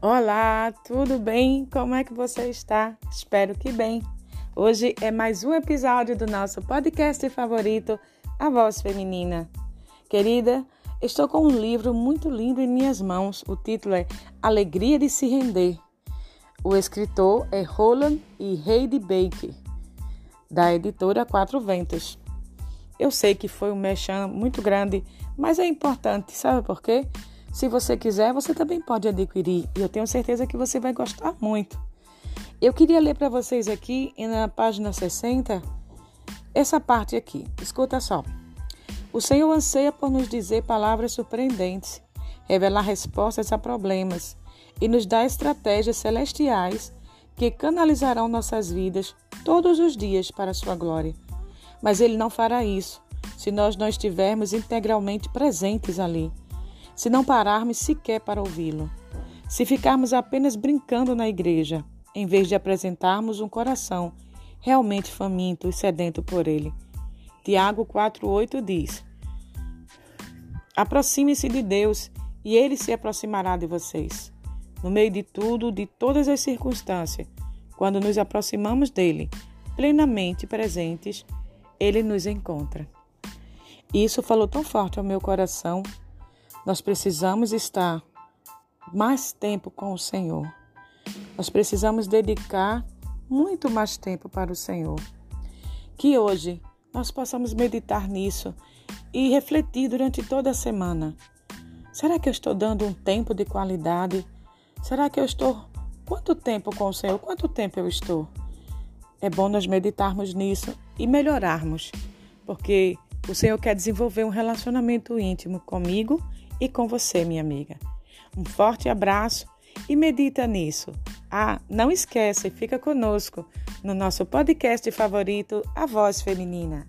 Olá, tudo bem? Como é que você está? Espero que bem. Hoje é mais um episódio do nosso podcast favorito, A Voz Feminina. Querida, estou com um livro muito lindo em minhas mãos. O título é Alegria de se Render. O escritor é Roland e Heidi Baker, da editora Quatro Ventos. Eu sei que foi um mechan muito grande, mas é importante, sabe por quê? Se você quiser, você também pode adquirir e eu tenho certeza que você vai gostar muito. Eu queria ler para vocês aqui na página 60 essa parte aqui. Escuta só. O Senhor anseia por nos dizer palavras surpreendentes, revelar respostas a problemas e nos dar estratégias celestiais que canalizarão nossas vidas todos os dias para a sua glória. Mas ele não fará isso se nós não estivermos integralmente presentes ali se não pararmos sequer para ouvi-lo, se ficarmos apenas brincando na igreja, em vez de apresentarmos um coração realmente faminto e sedento por ele. Tiago 4,8 diz: Aproxime-se de Deus e ele se aproximará de vocês. No meio de tudo, de todas as circunstâncias, quando nos aproximamos dele, plenamente presentes, ele nos encontra. Isso falou tão forte ao meu coração nós precisamos estar mais tempo com o Senhor. Nós precisamos dedicar muito mais tempo para o Senhor. Que hoje nós possamos meditar nisso e refletir durante toda a semana. Será que eu estou dando um tempo de qualidade? Será que eu estou. Quanto tempo com o Senhor? Quanto tempo eu estou? É bom nós meditarmos nisso e melhorarmos, porque o Senhor quer desenvolver um relacionamento íntimo comigo e com você, minha amiga. Um forte abraço e medita nisso. Ah, não esqueça e fica conosco no nosso podcast favorito, A Voz Feminina.